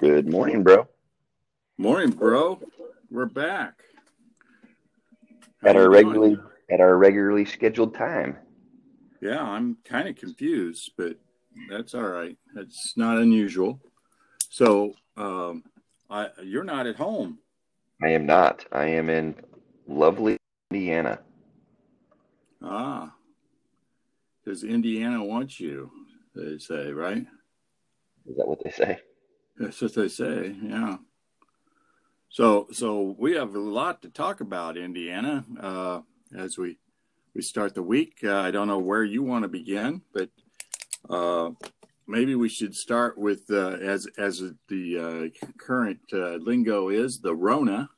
Good morning, bro. Morning, bro. We're back. How at our regularly at our regularly scheduled time. Yeah, I'm kind of confused, but that's all right. That's not unusual. So, um, I you're not at home. I am not. I am in lovely Indiana. Ah, because Indiana wants you, they say, right? Is that what they say? That's what they say. Yeah. So, so we have a lot to talk about, Indiana, uh, as we we start the week. Uh, I don't know where you want to begin, but uh, maybe we should start with uh, as as the uh, current uh, lingo is the Rona,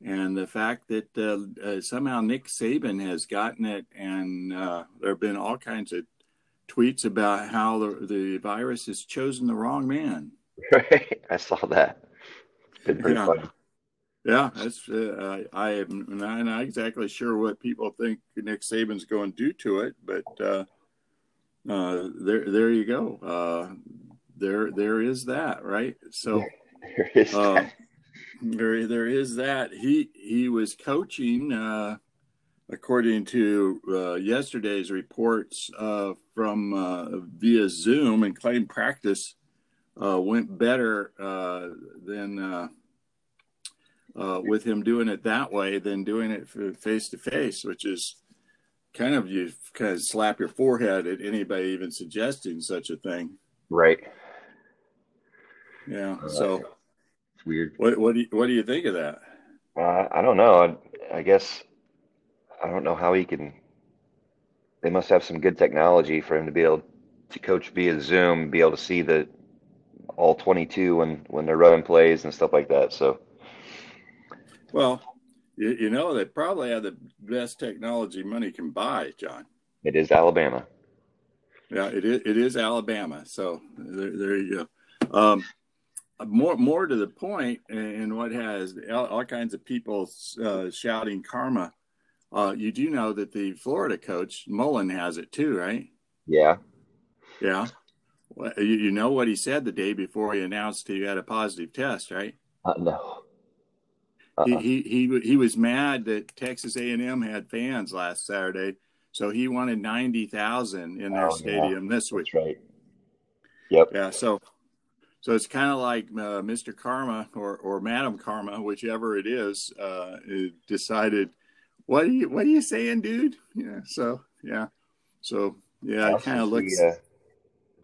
and the fact that somehow Nick Saban has gotten it, and there have been all kinds of tweets about how the, the virus has chosen the wrong man. Right, I saw that. It's been pretty yeah. Yeah, that's. Uh, I am not, not exactly sure what people think Nick Saban's going to do to it, but uh, uh, there, there you go. Uh, there, there is that, right? So there is uh, that. there, there is that. He he was coaching, uh, according to uh, yesterday's reports from via Zoom, and claimed practice went better than uh, with him doing it that way than doing it face to face, which is kind of you kind of slap your forehead at anybody even suggesting such a thing. Right. Yeah. Uh, so it's weird. What what do you, what do you think of that? Uh, I don't know. I, I guess I don't know how he can. They must have some good technology for him to be able to coach via Zoom, be able to see the all 22 when when they're running plays and stuff like that. So well, you, you, know, they probably have the best technology money can buy, John. It is Alabama. Yeah, it is. It is Alabama. So there, there you go. Um, more, more to the point, and what has all, all kinds of people uh, shouting karma. Uh, you do know that the Florida coach Mullen has it too, right? Yeah. Yeah. Well, you, you know what he said the day before he announced he had a positive test, right? Uh, no. Uh-uh. He, he he he was mad that Texas A&M had fans last Saturday, so he wanted ninety thousand in their oh, stadium yeah. this week. That's right. Yep. Yeah. So so it's kind of like uh, Mr. Karma or or Madam Karma, whichever it is, uh, decided. What are you What are you saying, dude? Yeah. So yeah. So yeah, it kind of looks. uh,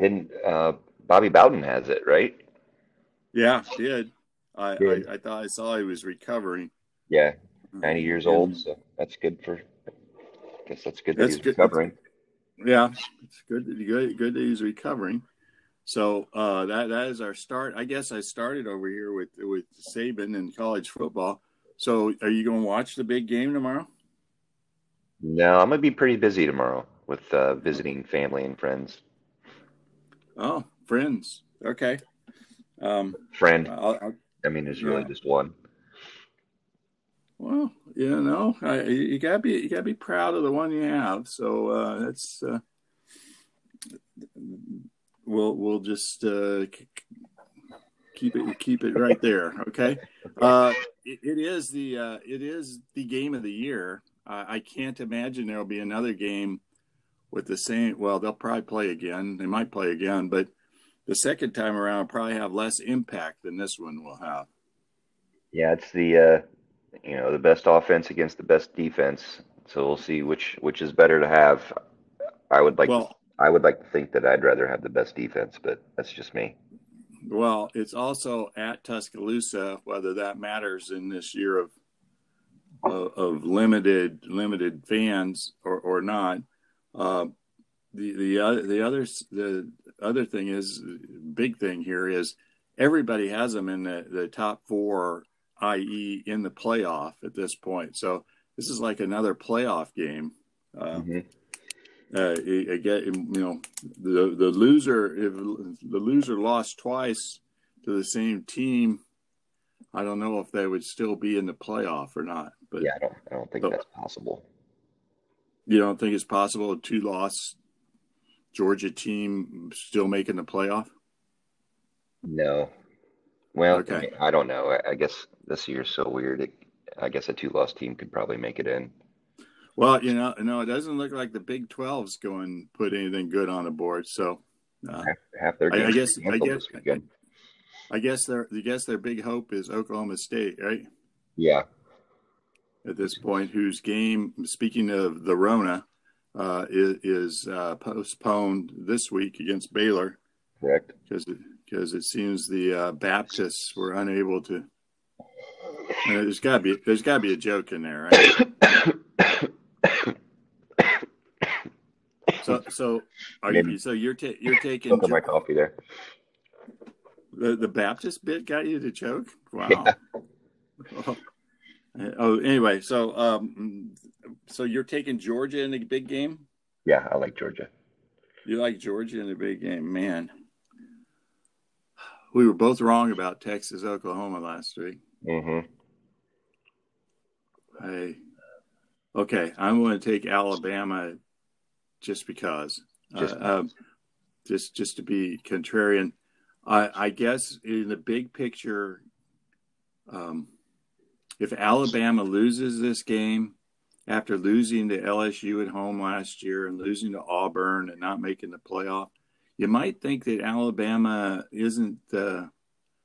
didn't uh, Bobby Bowden has it right? Yeah, did. I, I, I, thought I saw he was recovering. Yeah, ninety years and, old, so that's good for. I guess that's good that that's he's good. recovering. Yeah, it's good. Good, good that he's recovering. So uh, that that is our start. I guess I started over here with with Saban and college football. So are you going to watch the big game tomorrow? No, I'm going to be pretty busy tomorrow with uh, visiting family and friends. Oh, friends. Okay. Um, Friend. I'll, I'll, I mean, there's really yeah. just one. Well, you know, I, you gotta be you gotta be proud of the one you have. So uh, that's uh, we'll we'll just uh, keep it keep it right there. Okay, uh, it, it is the uh, it is the game of the year. I can't imagine there'll be another game with the same. Well, they'll probably play again. They might play again, but the second time around probably have less impact than this one will have. Yeah, it's the uh, you know the best offense against the best defense. So we'll see which which is better to have. I would like well, I would like to think that I'd rather have the best defense, but that's just me. Well, it's also at Tuscaloosa, whether that matters in this year of of, of limited limited fans or or not. Uh, the the other the other the other thing is big thing here is everybody has them in the, the top four, i.e., in the playoff at this point. So this is like another playoff game. Uh, mm-hmm. uh, get you know the the loser if the loser lost twice to the same team. I don't know if they would still be in the playoff or not. But yeah, I don't. I don't think that's possible. You don't think it's possible a two loss Georgia team still making the playoff? No. Well, I, mean, I don't know. I, I guess this year's so weird. It, I guess a two-loss team could probably make it in. Well, you know, no, it doesn't look like the Big 12's going to put anything good on the board. So uh, Half, half their I- I guess- I guess-. I guess their I guess their big hope is Oklahoma State, right? Yeah, At this point, whose game, speaking of the Rona, uh, is, is uh, postponed this week against Baylor correct. because it, because it seems the uh, Baptists were unable to. Uh, there's got to be there's got to be a joke in there, right? So so are you so you're ta- you're taking at my coffee there. the the Baptist bit got you to choke? Wow. oh, anyway, so um, so you're taking Georgia in the big game. Yeah, I like Georgia. You like Georgia in the big game, man. We were both wrong about Texas, Oklahoma last week. hmm Hey, okay, I'm going to take Alabama just because, Just uh, um, just just to be contrarian. I, I guess in the big picture, um, if Alabama loses this game after losing to LSU at home last year and losing to Auburn and not making the playoff, you might think that Alabama isn't the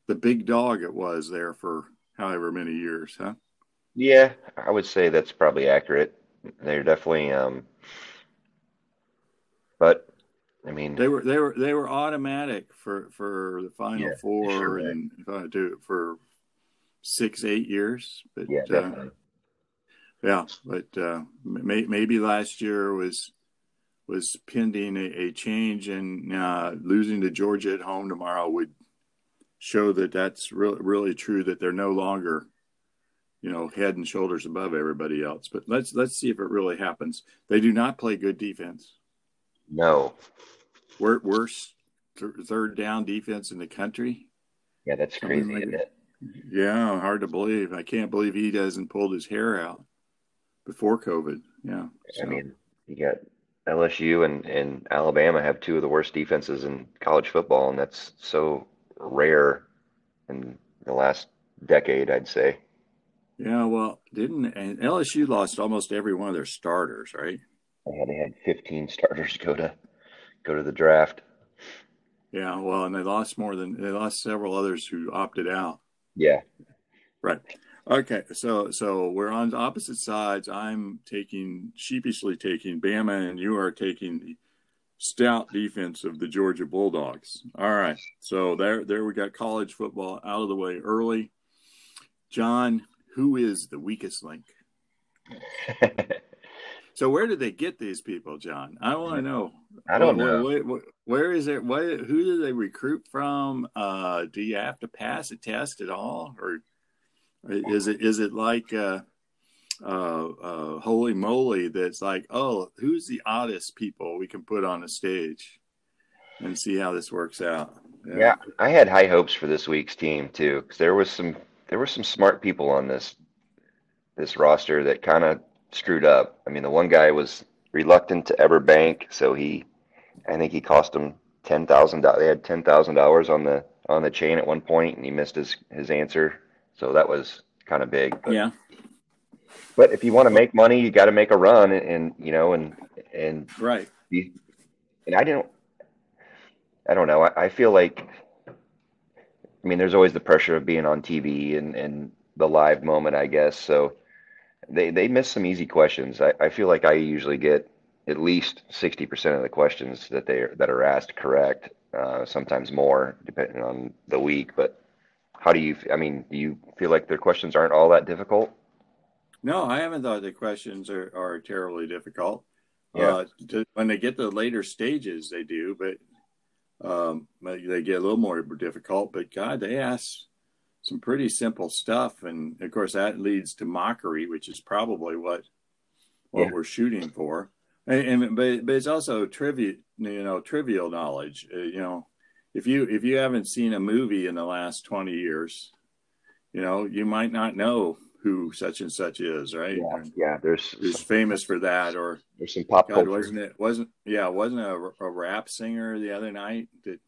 the big dog it was there for however many years, huh? Yeah, I would say that's probably accurate. They're definitely, um, but I mean, They were they were they were automatic for for the final Yeah, four sure and if I for six eight years. But yeah, uh, yeah, but uh, may, maybe last year was was pending a, a change and uh, losing to Georgia at home tomorrow would show that that's really really true that they're no longer you know head and shoulders above everybody else. But let's let's see if it really happens. They do not play good defense. No, Worst th- third down defense in the country. yeah, that's Something crazy, like isn't it? Yeah, hard to believe. I can't believe he hasn't pulled his hair out before COVID. Yeah. I mean, you got LSU and, and Alabama have two of the worst defenses in college football, and that's so rare in the last decade, I'd say. yeah, well, didn't and LSU lost almost every one of their starters, right? They had, they had 15 starters go to go to the draft. Yeah, well, and they lost more than they lost several others who opted out. Yeah, Right. Okay, so so we're on opposite sides. I'm taking sheepishly taking Bama, and you are taking the stout defense of the Georgia Bulldogs. All right, so there there we got college football out of the way early. John, who is the weakest link? So where did they get these people, John? I want to know. I don't know. where- where- where is it? What, who do they recruit from? Uh, do you have to pass a test at all, or is it is it like uh, uh, uh, holy moly? That's like, oh, who's the oddest people we can put on a stage, and see how this works out. Yeah, I had high hopes for this week's team too, because there was some there were some smart people on this this roster that kind of screwed up. I mean, the one guy was reluctant to ever bank, so he, I think he cost him ten thousand dollars. They had ten thousand dollars on the on the chain at one point, and he missed his his answer, so that was kind of big. But, yeah, but if you want to make money, you got to make a run, and, and you know, and and right. the- and I don't, I don't know. I, I feel like, I mean, there's always the pressure of being on TV and, and the live moment, I guess. So they, they miss some easy questions. I, I feel like I usually get at least 60% of the questions that they that are asked correct, uh, sometimes more depending on the week. But how do you, I mean, do you feel like their questions aren't all that difficult? No, I haven't thought the questions are, are terribly difficult. Yeah. Uh, to, when they get to the later stages, they do, but um, they get a little more difficult. But God, they ask some pretty simple stuff, and of course that leads to mockery, which is probably what what Yeah. we're shooting for. And, and but but it's also trivia, you know, trivial knowledge. Uh, you know, if you if you haven't seen a movie in the last twenty years, you know, you might not know who such and such is, right? Yeah, yeah. There's Who's famous for that, or there's some pop God, culture. wasn't it? Wasn't yeah? Wasn't a, a rap singer the other night that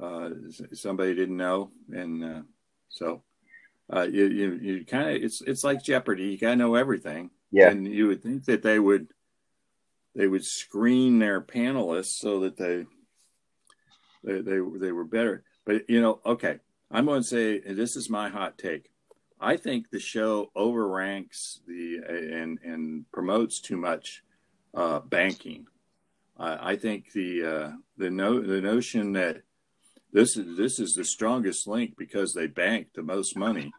uh, somebody didn't know, and uh, so uh, you you, you kind of it's it's like Jeopardy. You got to know everything. Yeah. And you would think that they would they would screen their panelists so that they they they, they were better. But you know, okay, I'm going to say this is my hot take. I think the show overranks the and and promotes too much uh, banking. I, I think the uh, the no the notion that this is this is the strongest link because they bank the most money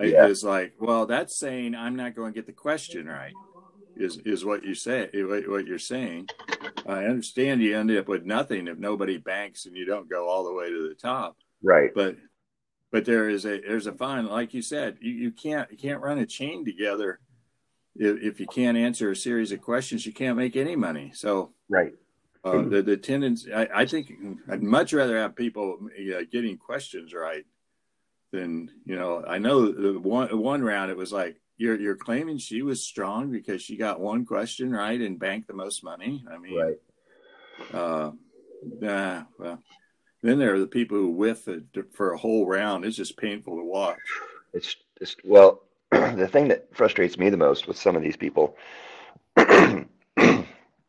yeah. is like, well, that's saying I'm not going to get the question right. Is is what you say? What you're saying? I understand you end up with nothing if nobody banks and you don't go all the way to the top. Right. But but there is a there's a fine, like you said, you, you can't you can't run a chain together if, if you can't answer a series of questions. You can't make any money. So right. Uh, the the tendency, I, I, think I'd much rather have people uh, getting questions right than you know. I know the one one round it was like you're you're claiming she was strong because she got one question right and banked the most money. I mean, right. Uh, yeah. Well, then there are the people who whiff it for a whole round. It's just painful to watch. It's just well, the thing that frustrates me the most with some of these people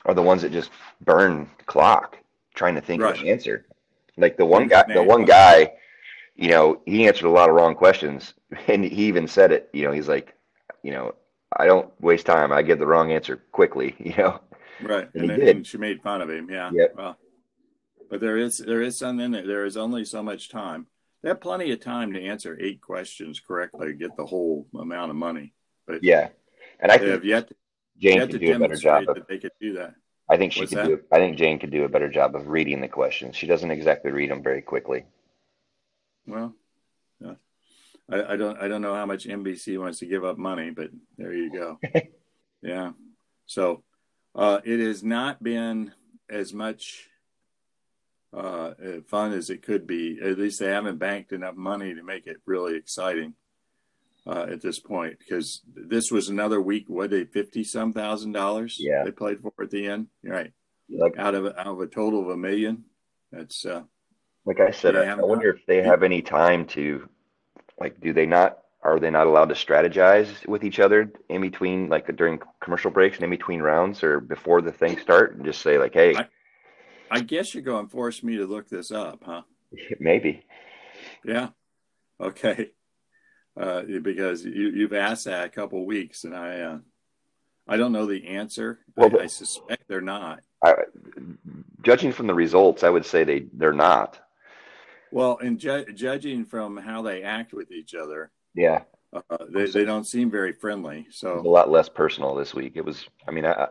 are the ones that just burn the clock trying to think right. of an answer. Like the one guy, the one guy, you know, he answered a lot of wrong questions, and he even said it. You know, he's like, you know, I don't waste time. I give the wrong answer quickly. You know, right? And, and, and she made fun of him. Yeah. Yep. Well, but there is there is something there. There is only so much time. They have plenty of time to answer eight questions correctly, get the whole amount of money. But yeah, and I have yet Jane could do a better job. Of, they could do that. I think she What's could that? do. I think Jane could do a better job of reading the questions. She doesn't exactly read them very quickly. Well, yeah. I, I don't. I don't know how much NBC wants to give up money, but there you go. yeah. So uh, it has not been as much uh, fun as it could be. At least they haven't banked enough money to make it really exciting uh, at this point because this was another week. What they fifty some thousand dollars? Yeah, they played for at the end. Right, like, out of out of a total of a million. That's uh, like I said. I, I wonder if they have any time to, like, do they not? Are they not allowed to strategize with each other in between, like during commercial breaks and in between rounds, or before the things start, and just say like, "Hey." I, I guess you're going to force me to look this up, huh? Maybe. Yeah. Okay uh, because you, you've asked that a couple weeks, and I uh, I don't know the answer. Well, I, I suspect they're not. I, judging from the results, I would say they they're not. Well, and ju- judging from how they act with each other, yeah, uh, they they don't seem very friendly. So a lot less personal this week. It was. I mean, I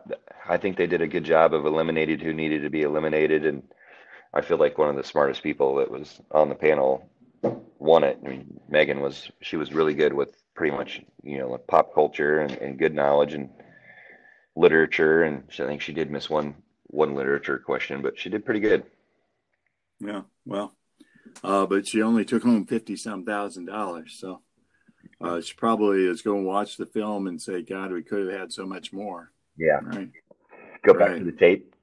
I think they did a good job of eliminating who needed to be eliminated, and I feel like one of the smartest people that was on the panel won it. I mean, Megan was she was really good with pretty much you know like pop culture and, and good knowledge and literature, and I think she did miss one one literature question, but she did pretty good. Yeah, well, uh, but she only took home fifty some thousand dollars, so uh, she probably is going to watch the film and say, "God, we could have had so much more." Yeah, right. Go back right. to the tape.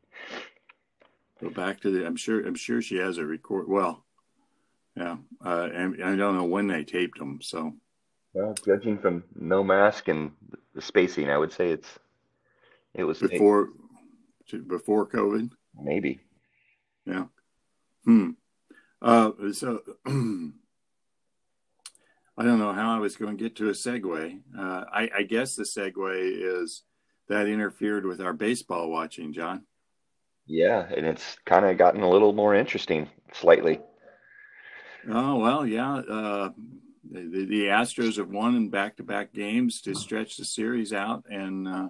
Go back to the. I'm sure. I'm sure she has a record. Well, yeah, uh, and I don't know when they taped them. So, well, judging from no mask and the spacing, I would say it's it was before taped. before COVID. Maybe. Yeah. Hmm. Uh, so I don't know how I was going to get to a segue. Uh, I, I guess the segue is that interfered with our baseball watching, John. Yeah, and it's kind of gotten a little more interesting slightly. Oh well, yeah. Uh, the, the Astros have won in back-to-back games to stretch the series out, and uh,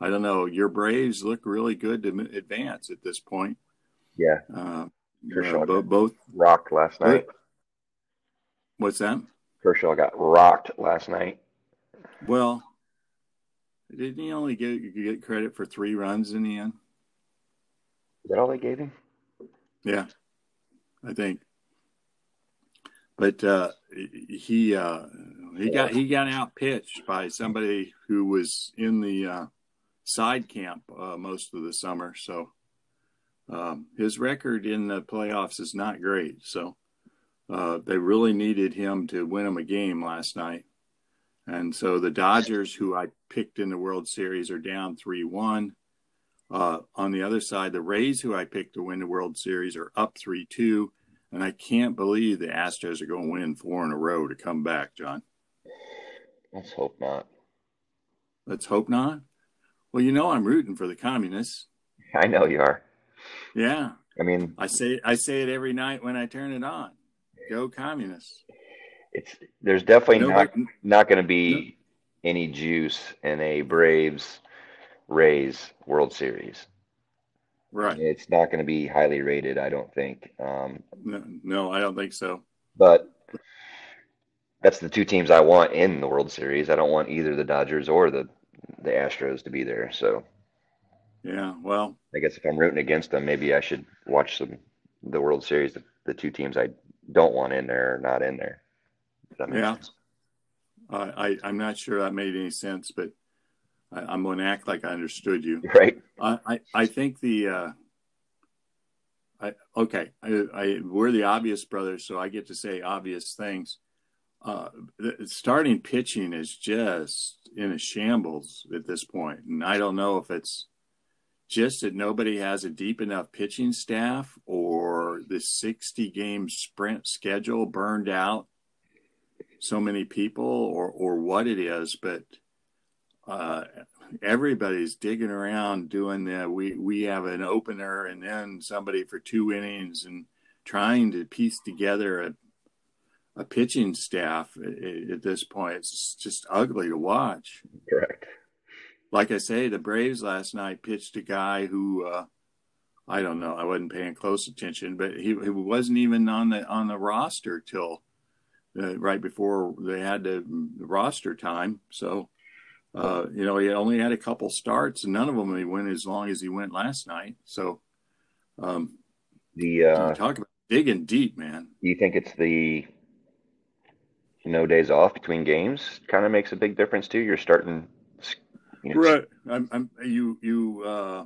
I don't know. Your Braves look really good to advance at this point. Yeah. Uh, Kershaw uh, both rocked last night. What's that? Kershaw got rocked last night. Well, didn't he only get get credit for three runs in the end? Is that all they gave him? Yeah, I think but uh, he uh, he got he got out pitched by somebody who was in the uh, side camp uh, most of the summer. So Um, his record in the playoffs is not great, so uh, they really needed him to win them a game last night. And so the Dodgers, who I picked in the World Series, are down 3 1. Uh, on the other side, the Rays, who I picked to win the World Series, are up 3 2. And I can't believe the Astros are going to win four in a row to come back, John. Let's hope not. Let's hope not. Well, you know I'm rooting for the communists. I know you are. Yeah. I mean, I say I say it every night when I turn it on. Go communists. It's there's definitely Nobody- not not going to be any juice in a Braves Rays World Series. Right. It's not going to be highly rated, I don't think. Um, No, no, I don't think so. but that's the two teams I want in the World Series. I don't want either the Dodgers or the the Astros to be there. So Yeah. Well, I guess if I'm rooting against them, maybe I should watch some the World Series. The, the two teams I don't want in there are not in there. Yeah. uh, I I'm not sure that made any sense, but I, I'm going to act like I understood you. Right. I, I, I think the uh, I okay I, I we're the obvious brothers, so I get to say obvious things. Uh, the, starting pitching is just in a shambles at this point, and I don't know if it's just that nobody has a deep enough pitching staff or the 60 game sprint schedule burned out so many people or or what it is, but uh, everybody's digging around doing that. we we have an opener and then somebody for two innings and trying to piece together a a pitching staff at, at this point it's just ugly to watch Correct. like i say the braves last night pitched a guy who uh i don't know i wasn't paying close attention but he, he wasn't even on the on the roster till uh, right before they had the roster time so uh, you know, he only had a couple starts, and none of them he went as long as he went last night. So, um, The uh, talk about digging deep, man. you think it's the no days off between games kind of makes a big difference too? You're starting, you know, Right. I'm, I'm you, you, uh,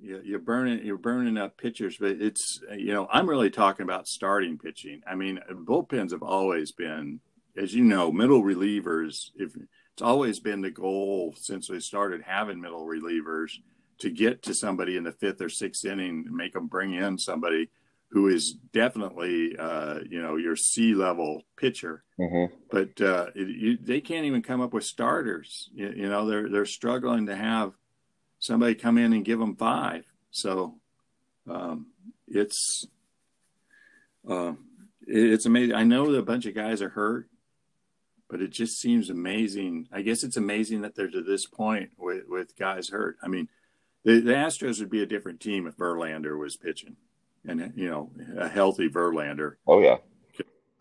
you, you're burning, you're burning up pitchers, but it's, you know, I'm really talking about starting pitching. I mean, bullpens have always been, as you know, middle relievers. If it's always been the goal since they started having middle relievers to get to somebody in the fifth or sixth inning and make them bring in somebody who is definitely, uh, you know, your C level pitcher. Mhm. But uh, it, you, they can't even come up with starters. You, you know, they're they're struggling to have somebody come in and give them five. So um, it's uh, it, it's amazing. I know that a bunch of guys are hurt, but it just seems amazing. I guess it's amazing that they're to this point with, with guys hurt. I mean, the, the Astros would be a different team if Verlander was pitching, and you know, a healthy Verlander Oh yeah,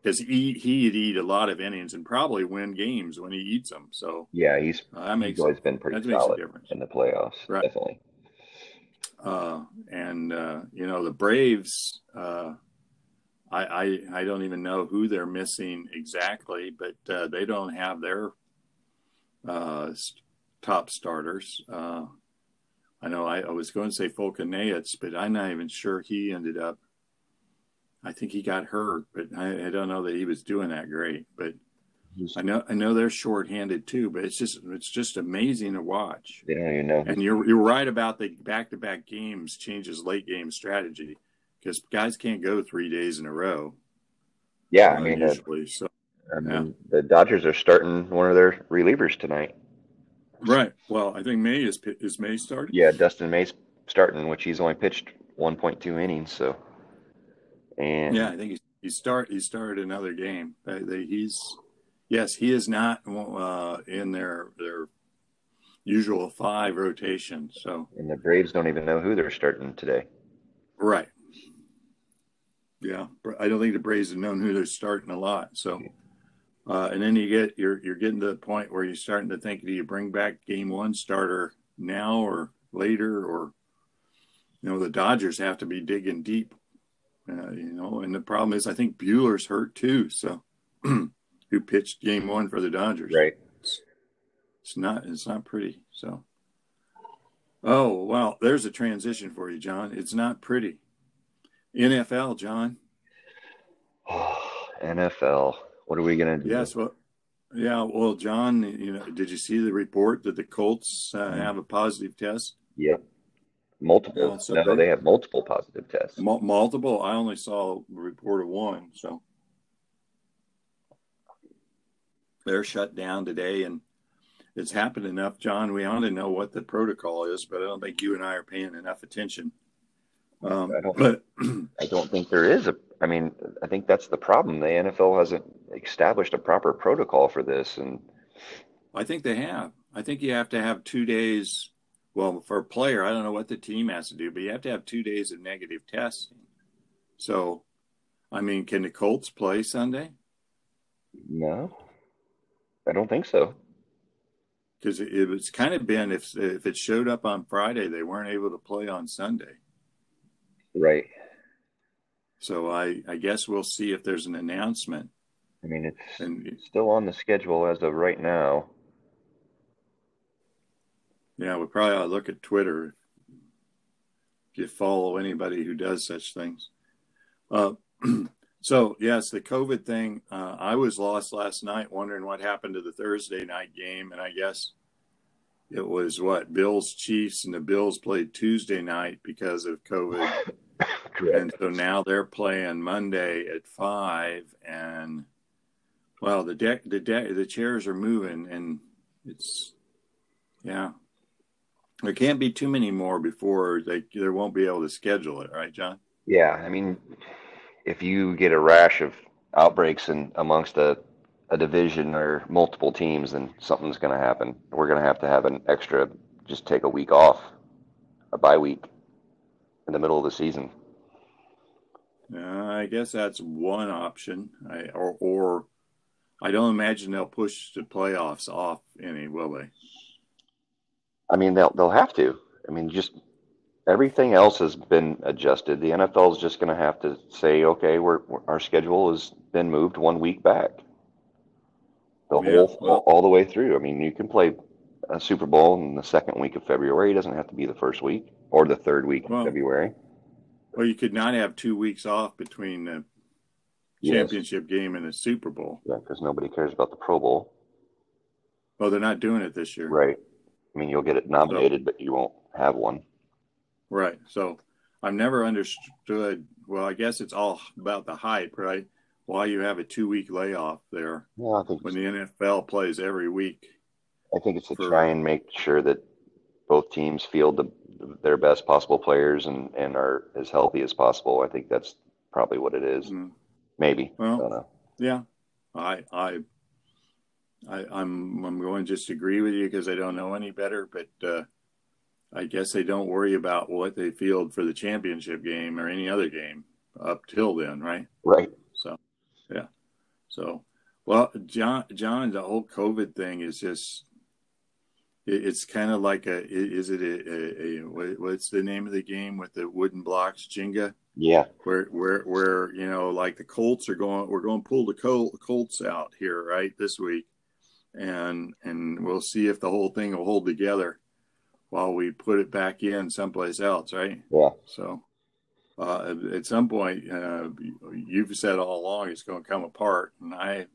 because he he'd eat a lot of innings and probably win games when he eats them. So yeah. He's uh, that makes he's always been pretty that makes a solid in the playoffs. Right. Definitely. uh, and uh, you know the Braves. I, I I don't even know who they're missing exactly, but uh, they don't have their uh, top starters. Uh, I know I, I was going to say Fulcanaeus, but I'm not even sure he ended up. I think he got hurt, but I, I don't know that he was doing that great. But I know I know they're shorthanded too. But it's just it's just amazing to watch. They don't know. And you're you're right about the back to back games changes late game strategy because guys can't go three days in a row. yeah, I uh, mean, uh. So I mean, the Dodgers are starting one of their relievers tonight. right. Well, I think May is is May starting. Yeah, Dustin May's starting, which he's only pitched 1.2 innings. So, and Yeah, I think he he start he started another game. He's yes, he is not uh, in their their usual five rotation. So and the Braves don't even know who they're starting today. right. Yeah, I don't think the Braves have known who they're starting a lot. So, uh, and then you get you're you're getting to the point where you're starting to think: Do you bring back Game One starter now or later, or you know the Dodgers have to be digging deep, uh, you know. And the problem is, I think Buehler's hurt too. So, who pitched Game One for the Dodgers? Right. It's not it's not pretty. So, Oh, well, there's a transition for you, John. It's not pretty. NFL, John. NFL. What are we gonna do? Yes, well, yeah, well, John, you know, did you see the report that the Colts uh, Mm-hmm. have a positive test? Yep. Multiple. So no, they- they have multiple positive tests. Mul- multiple. I only saw a report of one, so they're shut down today, and it's happened enough, John. We ought to know what the protocol is, but I don't think you and I are paying enough attention. Um, I don't- but I don't think there is a. I mean, I think that's the problem. The NFL hasn't established a proper protocol for this, and I think they have. I think you have to have two days. Well, for a player, I don't know what the team has to do, but you have to have two days of negative testing. So, I mean, can the Colts play Sunday? no, I don't think so. Because it, it was kind of been if if it showed up on Friday, they weren't able to play on Sunday. Right. So I I guess we'll see if there's an announcement. I mean, it's And still on the schedule as of right now. yeah, we probably ought to look at Twitter if you follow anybody who does such things. Uh, so yes, the COVID thing. Uh, I was lost last night, wondering what happened to the Thursday night game, and I guess it was what Bills Chiefs, and the Bills played Tuesday night because of COVID, and so now they're playing Monday at five, and well, the deck, the deck, the chairs are moving, and it's yeah. There can't be too many more before they they won't be able to schedule it, right, John? Yeah, I mean, if you get a rash of outbreaks in amongst a, a division or multiple teams, then something's going to happen. We're going to have to have an extra, just take a week off, a bye week in the middle of the season. Uh, I guess that's one option. I, or, or I don't imagine they'll push the playoffs off any, will they? I mean, they'll they'll have to. I mean, just everything else has been adjusted. The NFL is just going to have to say, okay, we're, we're our schedule has been moved one week back. The Yeah, whole well- all the way through. I mean, you can play a Super Bowl in the second week of February. It doesn't have to be the first week or the third week Well, of February. Well, you could not have two weeks off between the Yes. championship game and the Super Bowl. Yeah, because nobody cares about the Pro Bowl, Well, they're not doing it this year. right? I mean, you'll get it nominated, but you won't have one. Right. So I've never understood. Well, I guess it's all about the hype, right? Why you have a two week layoff there Yeah, I think when the NFL plays every week. I think it's to for- try and make sure that both teams feel the, their best possible players and, and are as healthy as possible. I think that's probably what it is. Mm. Maybe. Well, I don't know. Yeah, I, I, I, I'm, I'm going to just agree with you because I don't know any better. But uh, I guess they don't worry about what they field for the championship game or any other game up till then, right? Right. So, yeah. So, well, John, John, the whole COVID thing is just. It- It's kind of like a. Is it a, a, a what's the name of the game with the wooden blocks, Jenga? Yeah. where where where you know like the Colts are going we're going to pull the Col- Colts out here right this week and and we'll see if the whole thing will hold together while we put it back in someplace else right Yeah. so uh, at some point uh, you've said all along it's going to come apart and I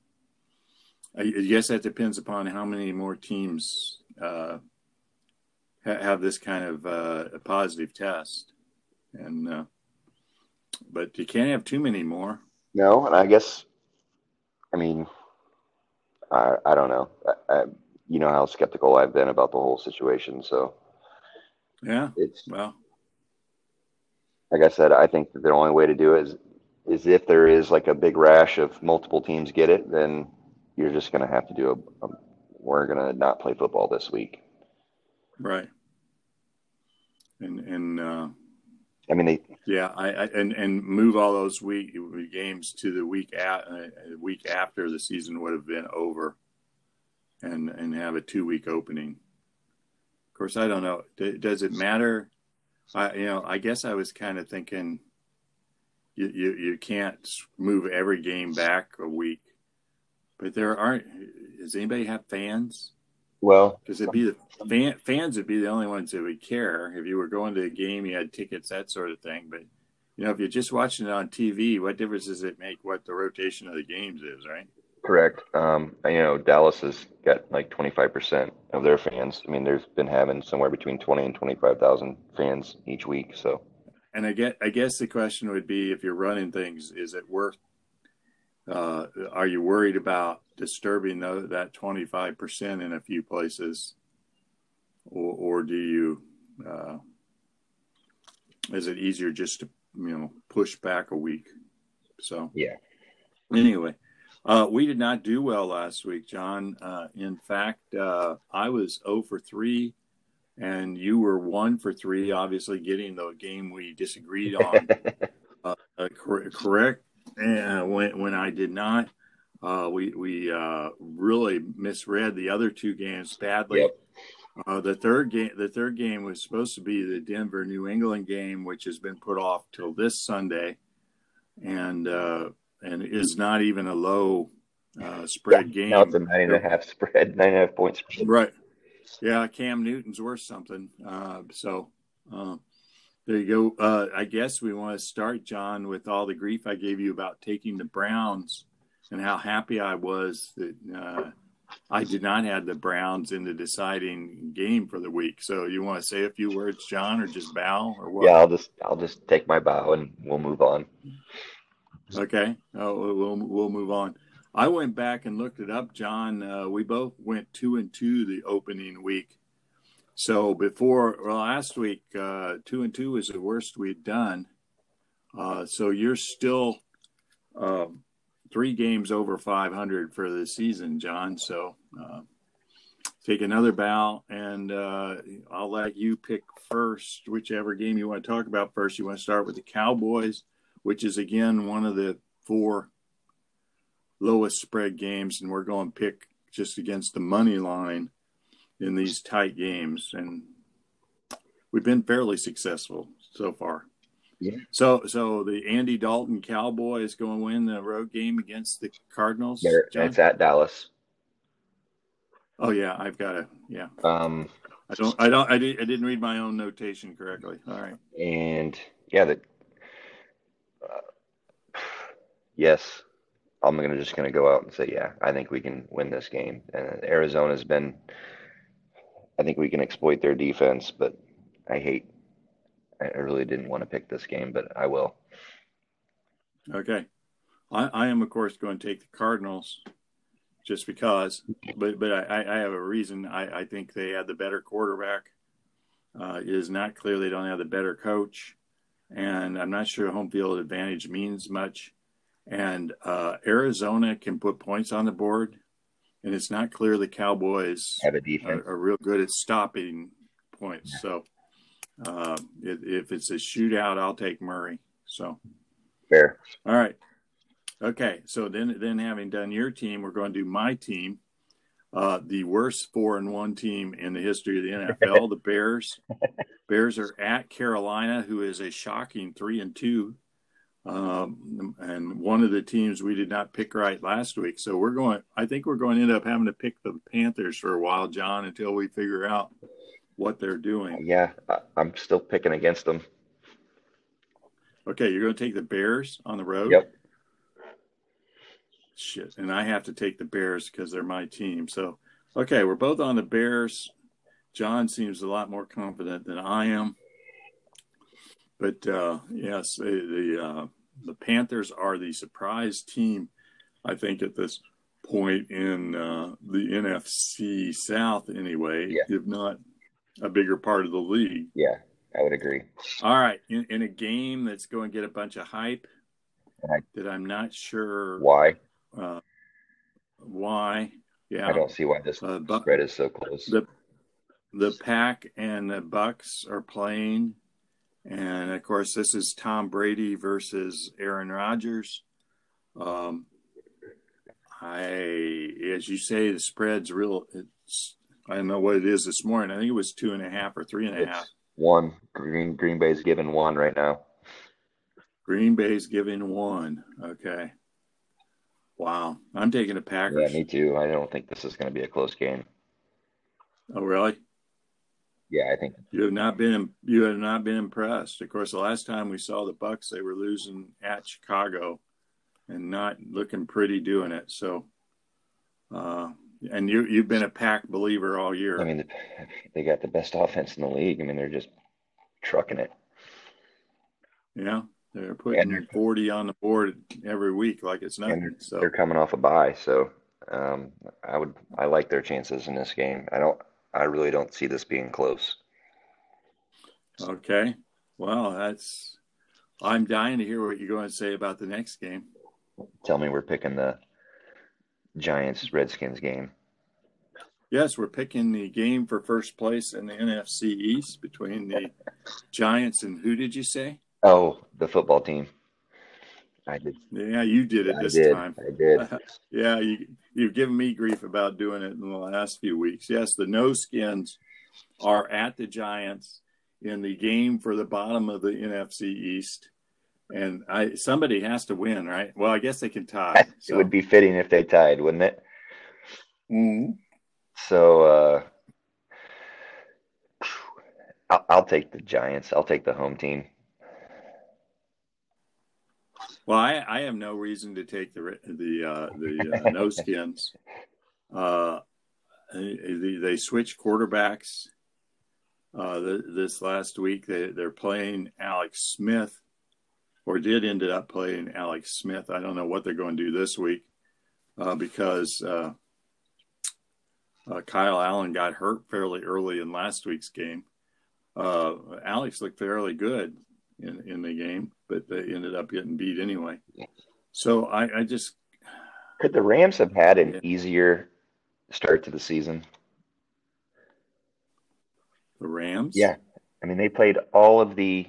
I guess that depends upon how many more teams uh, ha- have this kind of uh, a positive test and uh, but you can't have too many more. No, and I guess, I mean, I I don't know. I, I, you know how skeptical I've been about the whole situation. So Yeah. it's Well, like I said, I think that the only way to do it is is if there is like a big rash of multiple teams get it, then you're just going to have to do a, a we're going to not play football this week. right. And and uh, I mean, they yeah, I, I and and move all those week games to the week at uh, week after the season would have been over, and and have a two week opening. Of course, I don't know. D- does it matter? I you know I guess I was kind of thinking. You, you you can't move every game back a week, but there aren't. Does anybody have fans? Well, because it'd be the fan, fans would be the only ones that would care if you were going to a game, you had tickets, that sort of thing. But you know, if you're just watching it on TV, what difference does it make what the rotation of the games is, right? correct. Um, you know, Dallas has got like 25% of their fans. I mean, they've been having somewhere between 20 and 25,000 fans each week. So, And I get, I guess the question would be, if you're running things, is it worth? Uh, are you worried about disturbing tho- that 25% in a few places, or, or do you? Uh, is it easier just to you know push back a week? So yeah. anyway, uh, we did not do well last week, John. Uh, in fact, uh, I was 0 for 3, and you were 1 for 3, obviously getting the game we disagreed on uh, uh, cor- correct. And when, when I did not, uh, we, we uh, really misread the other two games badly. Yep. Uh, the third game, the third game was supposed to be the Denver New England game, which has been put off till this Sunday, and uh, and is not even a low uh, spread game. Now it's a nine and a half spread, nine and a half point spread. Right. Yeah, Cam Newton's worth something. Uh, so uh, there you go. Uh, I guess we want to start, John, with all the grief I gave you about taking the Browns and how happy I was that uh, I did not have the Browns in the deciding game for the week. So you want to say a few words, John, or just bow, or what? Yeah, I'll just I'll just take my bow and we'll move on. Okay. Oh, we'll we'll move on. I went back and looked it up, John. Uh, we both went two and two the opening week. So before well, last week, uh, two and two was the worst we'd done. Uh, so you're still um, three games over 500 for the season, John. So uh, take another bow, and uh, I'll let you pick first, whichever game you want to talk about first. You want to start with the Cowboys, which is again one of the four lowest spread games, and we're going to pick just against the money line in these tight games, and we've been fairly successful so far. Yeah. So, so the Andy Dalton Cowboys going to win the road game against the Cardinals. There, John? it's at Dallas. Oh yeah, I've got to. Yeah, Um, I don't. I don't. I, did, I didn't read my own notation correctly. All right. and yeah, the uh, yes, I'm gonna just gonna go out and say yeah, I think we can win this game. And Arizona's been, I think we can exploit their defense, but I hate. I really didn't want to pick this game, but I will. Okay. I, I am, of course, going to take the Cardinals just because, but but I, I have a reason. I, I think they had the better quarterback. Uh, it is not clear they don't have the better coach, and I'm not sure home field advantage means much. And uh, Arizona can put points on the board, and it's not clear the Cowboys Have a are, defense. are real good at stopping points. So uh, if, if it's a shootout, I'll take Murray. So. Fair. All right. Okay. So then, then having done your team, we're going to do my team. Uh, the worst four and one team in the history of the NFL, the Bears. Bears are at Carolina, who is a shocking three and two, um, and one of the teams we did not pick right last week. So we're going. I think we're going to end up having to pick the Panthers for a while, John, until we figure out what they're doing. Yeah, I'm still picking against them. Okay, you're going to take the Bears on the road. Yep. Shit, and I have to take the Bears because they're my team. So, okay, we're both on the Bears. John seems a lot more confident than I am. But uh, yes, the the, uh, the Panthers are the surprise team. I think at this point in uh, the NFC South, anyway, Yeah. if not a bigger part of the league. Yeah, I would agree. All right, in, in a game that's going to get a bunch of hype Right. that I'm not sure Why? uh, why. Yeah, I don't see why this Uh, spread is so close. the the Pack and the Bucs are playing, and of course this is Tom Brady versus Aaron Rodgers. Um, I, as you say, the spread's real. It's I don't know what it is this morning. I think it was two and a half or three and a half. It's one. Green Green Bay's giving one right now. Green Bay's giving one. Okay. Wow. I'm taking the Yeah, me too. I don't think this is going to be a close game. Oh, really? Yeah, I think you have not been you have not been impressed. Of course, the last time we saw the Bucs, they were losing at Chicago, and not looking pretty doing it. So, uh, and you you've been a pack believer all year. I mean, they got the best offense in the league. I mean, they're just trucking it. Yeah, they're putting they're, 40 on the board every week like it's nothing. They're, so they're coming off a bye, so um, I would I like their chances in this game. I don't I really don't see this being close. Okay. Well, that's I'm dying to hear what you're going to say about the next game. Tell me we're picking the Giants Redskins game. Yes, we're picking the game for first place in the NFC East between the Giants and who did you say? Oh, the football team. I did. Yeah, you did it I this did. time. I did. yeah, you you've given me grief about doing it in the last few weeks. Yes, the no skins are at the Giants in the game for the bottom of the NFC East. And I somebody has to win, right? Well, I guess they can tie. So. It would be fitting if they tied, wouldn't it? Mm-hmm. So uh, I'll, I'll take the Giants. I'll take the home team. Well, I, I have no reason to take the the uh, the uh, no skins. Uh, they, they switched quarterbacks uh, the, this last week. They they're playing Alex Smith, or did ended up playing Alex Smith. I don't know what they're going to do this week uh, because uh, uh, Kyle Allen got hurt fairly early in last week's game. Uh, Alex looked fairly good in, in the game, but they ended up getting beat anyway. So I, I just could the Rams have had an easier start to the season? The Rams? Yeah. I mean, they played all of the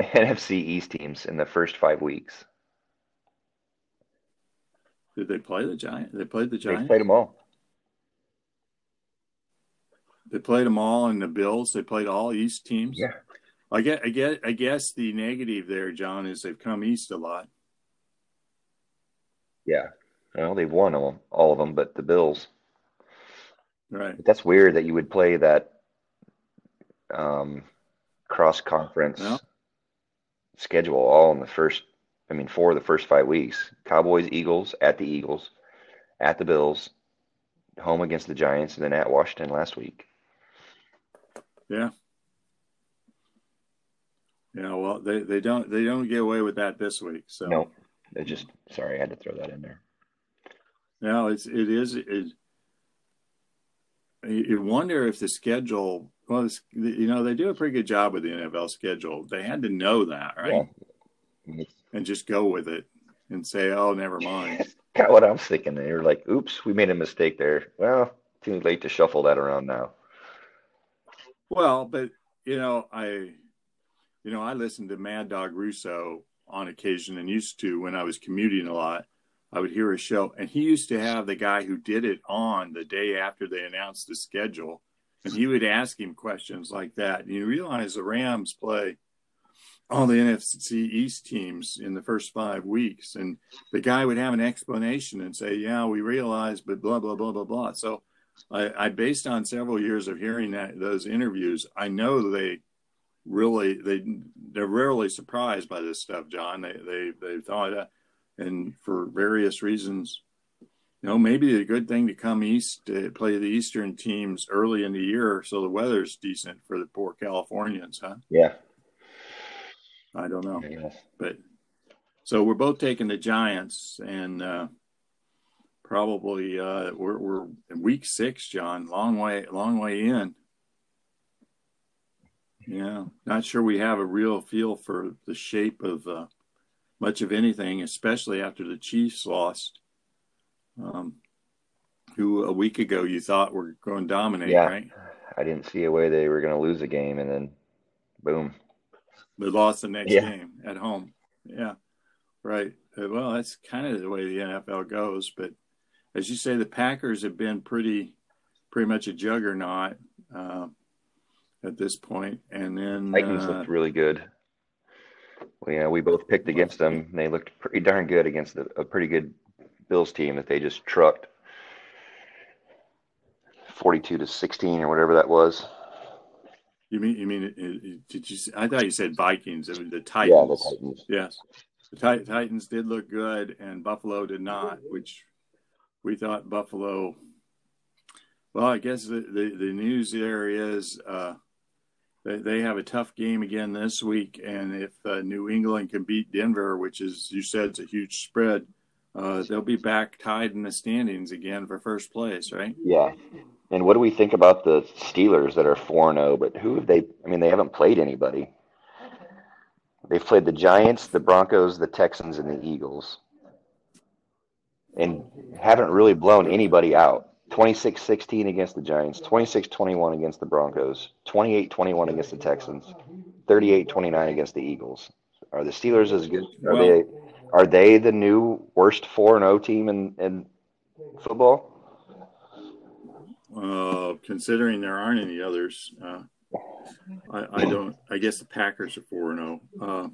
NFC East teams in the first five weeks. Did they play the Giants? They played the Giants. They played them all. They played them all in the Bills. They played all East teams. Yeah. I get, I get, I guess the negative there, John, is they've come east a lot. Yeah, well, they've won all, all of them, but the Bills. Right. But that's weird that you would play that um, cross conference well, schedule all in the first. I mean, for the first five weeks: Cowboys, Eagles, at the Eagles, at the Bills, home against the Giants, and then at Washington last week. Yeah. Yeah, well, they, they don't they don't get away with that this week. So no, they just sorry, I had to throw that in there. No, it's it is it. You wonder if the schedule. Well, you know, they do a pretty good job with the NFL schedule. They had to know that, right? Yeah. And just go with it and say, "Oh, never mind." kind of what I'm thinking. They were like, "Oops, we made a mistake there." Well, too late to shuffle that around now. Well, but you know, I you know, I listened to Mad Dog Russo on occasion and used to when I was commuting a lot. I would hear a show, and he used to have the guy who did it on the day after they announced the schedule, and he would ask him questions like that. And you realize the Rams play all the NFC East teams in the first five weeks, and the guy would have an explanation and say, "Yeah, we realize, but blah blah blah blah blah." So, I, I based on several years of hearing that those interviews, I know they really they they're rarely surprised by this stuff, John. They they they thought, uh, and for various reasons, you know, maybe a good thing to come east to play the eastern teams early in the year, so the weather's decent for the poor Californians, huh? Yeah. I don't know, but so we're both taking the Giants, and uh, probably uh, we're we're in week six, John. Long way, long way in. Yeah, not sure we have a real feel for the shape of uh, much of anything, especially after the Chiefs lost. Um, who a week ago you thought were going to dominate, yeah, right? I didn't see a way they were going to lose a game, and then boom, they lost the next yeah. game at home. Yeah, right. Uh, well, that's kind of the way the NFL goes. But as you say, the Packers have been pretty, pretty much a juggernaut. Uh, at this point. And then Titans uh, looked really good. Well, yeah, we both picked against them. They looked pretty darn good against a, a pretty good Bills team that they just trucked 42 to 16 or whatever that was. You mean you mean did you? I thought you said Vikings. It was the Titans. Yeah, the Titans. Yes, the Titans did look good, and Buffalo did not, which we thought Buffalo. Well, I guess the the, the news there is uh, they, they have a tough game again this week, and if uh, New England can beat Denver, which is you said it's a huge spread, uh, they'll be back tied in the standings again for first place, right? Yeah. And what do we think about the Steelers that are 4 0? But who have they? I mean, they haven't played anybody. They've played the Giants, the Broncos, the Texans, and the Eagles. And haven't really blown anybody out. 26 16 against the Giants, 26 21 against the Broncos, 28 21 against the Texans, 38 29 against the Eagles. Are the Steelers as good? Are well, they are they the new worst 4 0 team in, in football? Uh, considering there aren't any others, uh, I, I, don't. I guess the Packers are 4 0.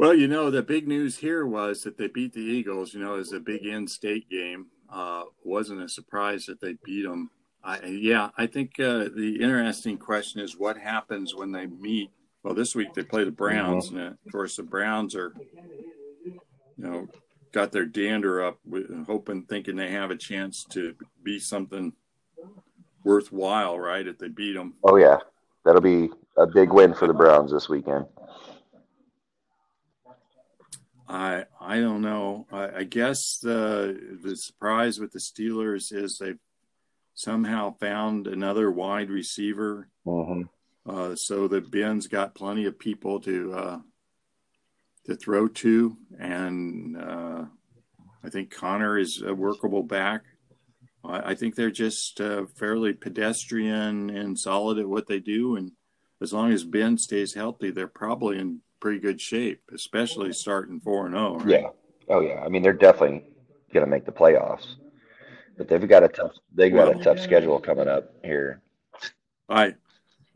Uh, well, you know, the big news here was that they beat the Eagles. You know, as a big in-state game. Uh, wasn't a surprise that they beat them. I, yeah, I think uh, the interesting question is what happens when they meet. Well, this week they play the Browns, and of course the Browns are, you know, got their dander up, hoping, thinking they have a chance to be something worthwhile, right? If they beat them. Oh yeah, that'll be a big win for the Browns this weekend. I I don't know. I, I guess the the surprise with the Steelers is they've somehow found another wide receiver. Mm-hmm. Uh, so the Ben's got plenty of people to uh, to throw to, and uh, I think Connor is a workable back. I, I think they're just uh, fairly pedestrian and solid at what they do, and as long as Ben stays healthy, they're probably in pretty good shape, especially starting four and zero. Oh, yeah. Oh yeah. I mean, they're definitely going to make the playoffs, but they've got a tough they've got well, a tough schedule coming up here. I,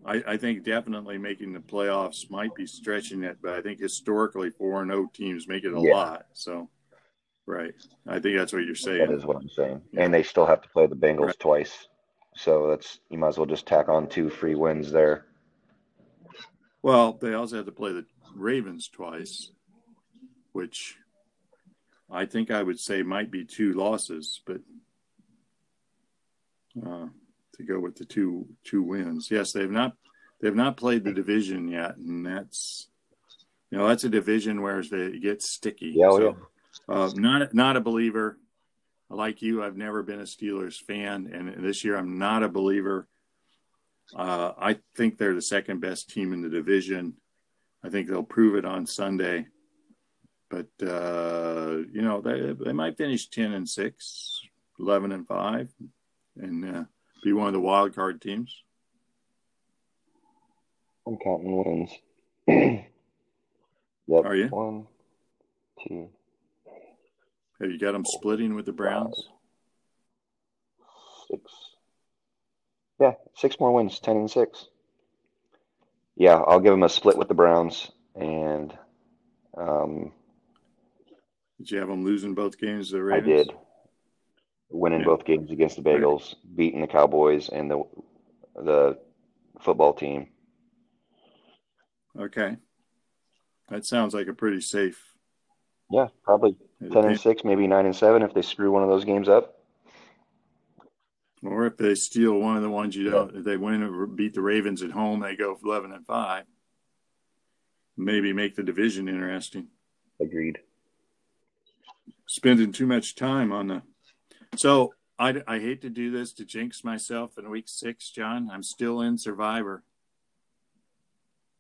I, I think definitely making the playoffs might be stretching it, but I think historically four and zero oh teams make it a yeah. lot. So, right. I think that's what you're saying. That is what I'm saying. Yeah. And they still have to play the Bengals right. twice. So that's you might as well just tack on two free wins there. Well, they also have to play the Ravens twice, which I think I would say might be two losses, but uh, to go with the two two wins. Yes, they've not they've not played the division yet, and that's you know that's a division where it gets sticky. Yeah, oh, so, yeah. Uh, not not a believer. Like you, I've never been a Steelers fan, and this year I'm not a believer. Uh, I think they're the second best team in the division. I think they'll prove it on Sunday. But uh, you know, they they might finish ten and 6, 11 and five, and uh, be one of the wild card teams. I'm counting wins. yep. Are you? One, two. Have you got them splitting with the Browns? Six. Yeah, six more wins, ten and six yeah, I'll give them a split with the Browns. And um, did you have them losing both games? The Ravens? I did. Winning yeah. both games against the Bengals, beating the Cowboys and the the football team. Okay, that sounds like a pretty safe. Yeah, probably ten and six, maybe nine and seven if they screw one of those games up. Or if they steal one of the ones you don't, if they win or beat the Ravens at home, they go eleven and five. Maybe make the division interesting. Agreed. Spending too much time on the. So I, I hate to do this to jinx myself in week six, John. I'm still in Survivor.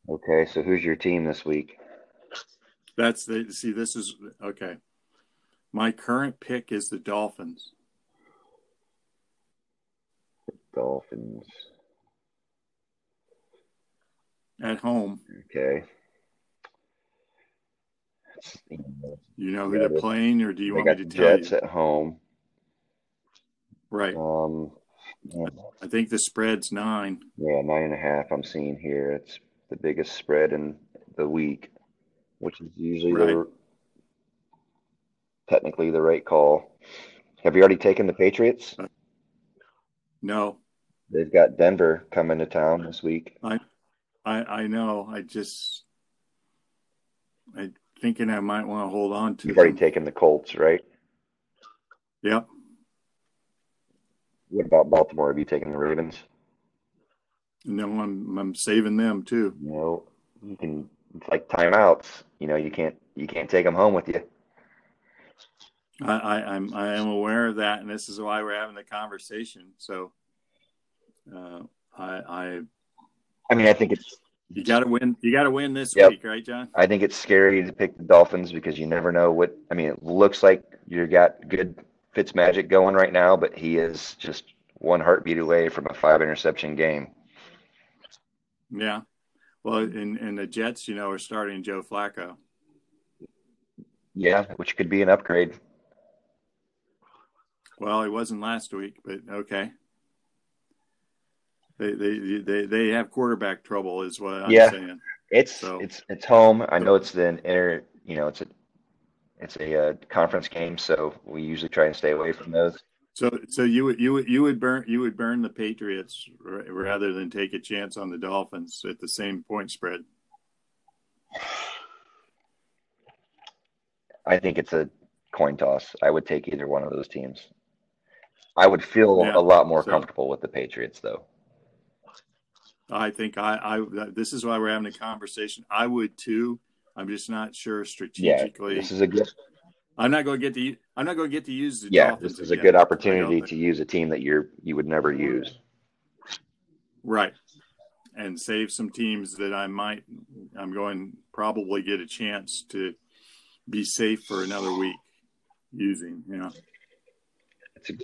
Okay, so who's your team this week? That's the see. This is okay. My current pick is the Dolphins. Dolphins. At home. Okay. You know who they're playing, or do you want me to tell you? Jets you? at home. Right. Um, I think the spread's nine. Yeah, nine and a half. I'm seeing here. It's the biggest spread in the week, which is usually right. the technically the right call Have you already taken the Patriots? No, They've got Denver coming to town this week. I I I know. I just I thinking I might want to hold on to. You've them. already taken the Colts, right? Yep. What about Baltimore? Have you taken the Ravens? No, I'm I'm saving them too. You know, you can. It's like timeouts. You know, you can't you can't take them home with you. I, I I'm I am aware of that, and this is why we're having the conversation. So, uh, I I I mean, I think it's you got to win. You got to win this Yep. week, right, John? I think it's scary to pick the Dolphins because you never know what. I mean, it looks like you got good Fitz magic going right now, but he is just one heartbeat away from a five interception game. Yeah. Well, and and the Jets, you know, are starting Joe Flacco. Yeah, which could be an upgrade. Well, he wasn't last week, but okay. They they they they have quarterback trouble, is what I'm Yeah. saying. It's So- it's it's home. I know it's an inter. You know, it's a it's a uh, conference game, so we usually try and stay away from those. So so you would you would you would burn you would burn the Patriots rather than take a chance on the Dolphins at the same point spread. I think it's a coin toss. I would take either one of those teams. I would feel Yeah, a lot more so- comfortable with the Patriots, though. I think I I this is why we're having a conversation. I would too. I'm just not sure strategically. Yeah, this is a good. I'm not going to get to I'm not going to get to use the Yeah, Dolphins this is a good opportunity to use a team that you're you would never use. Right. And save some teams that I might, I'm going probably get a chance to be safe for another week using, you know. It's a,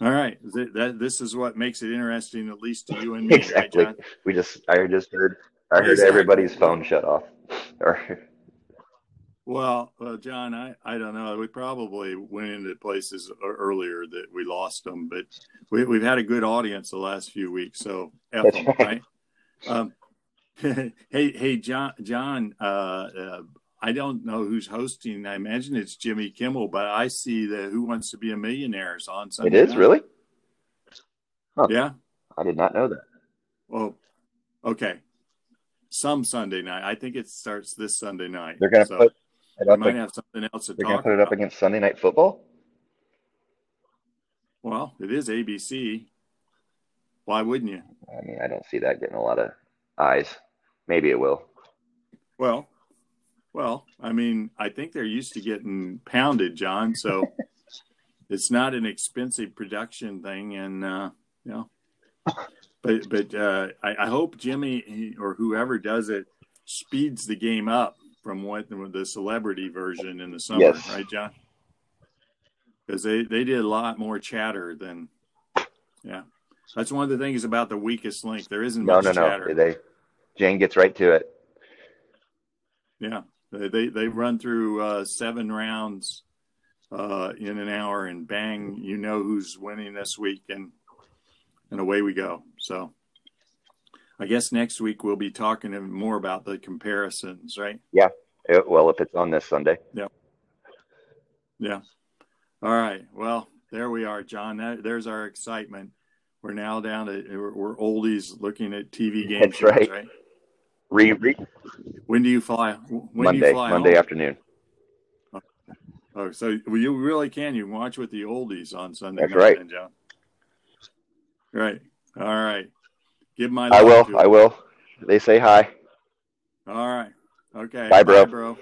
All right. Th- That, this is what makes it interesting, at least to you and me, exactly. right, John? We just I just heard I heard Exactly. everybody's phone shut off. Well, well, John, I, I don't know. We probably went into places earlier that we lost them, but we, we've had a good audience the last few weeks, so F them, right. right? Um, hey, hey, John, John, uh, uh, I don't know who's hosting. I imagine it's Jimmy Kimmel, but I see the Who Wants to Be a Millionaire is on it Sunday. is night. really. Yeah. I did not know that. Well, okay. Some Sunday night. I think it starts this Sunday night. They're going to So put it up. might have something else to They're going to put it up about. against Sunday Night Football. Well, it is ABC. Why wouldn't you? I mean, I don't see that getting a lot of eyes. Maybe it will. Well, well, I mean, I think they're used to getting pounded, John. So it's not an expensive production thing, and uh, you know, but but uh, I, I hope Jimmy or whoever does it speeds the game up from what the celebrity version in the summer, Yes. right, John? Because they they did a lot more chatter than, yeah. That's one of the things about the weakest link. There isn't No, much no, no. chatter. They Jane gets right to it. Yeah, they they, they run through uh, seven rounds uh, in an hour, and bang, you know who's winning this week, and and away we go. So, I guess next week we'll be talking more about the comparisons, right? It- well, if it's on this Sunday. Yeah. Yeah. All right. Well, there we are, John. That, there's our excitement. We're now down to we're, we're oldies looking at TV game That's right. right? Re, re When do you fly? When do Monday, you fly Monday home? afternoon. Oh, so well, you really can. You watch with the oldies on Sunday That's night, right. then, John. Right. All right. Give my I will. I will. They say hi. All right. Okay. Bye, bro. bro.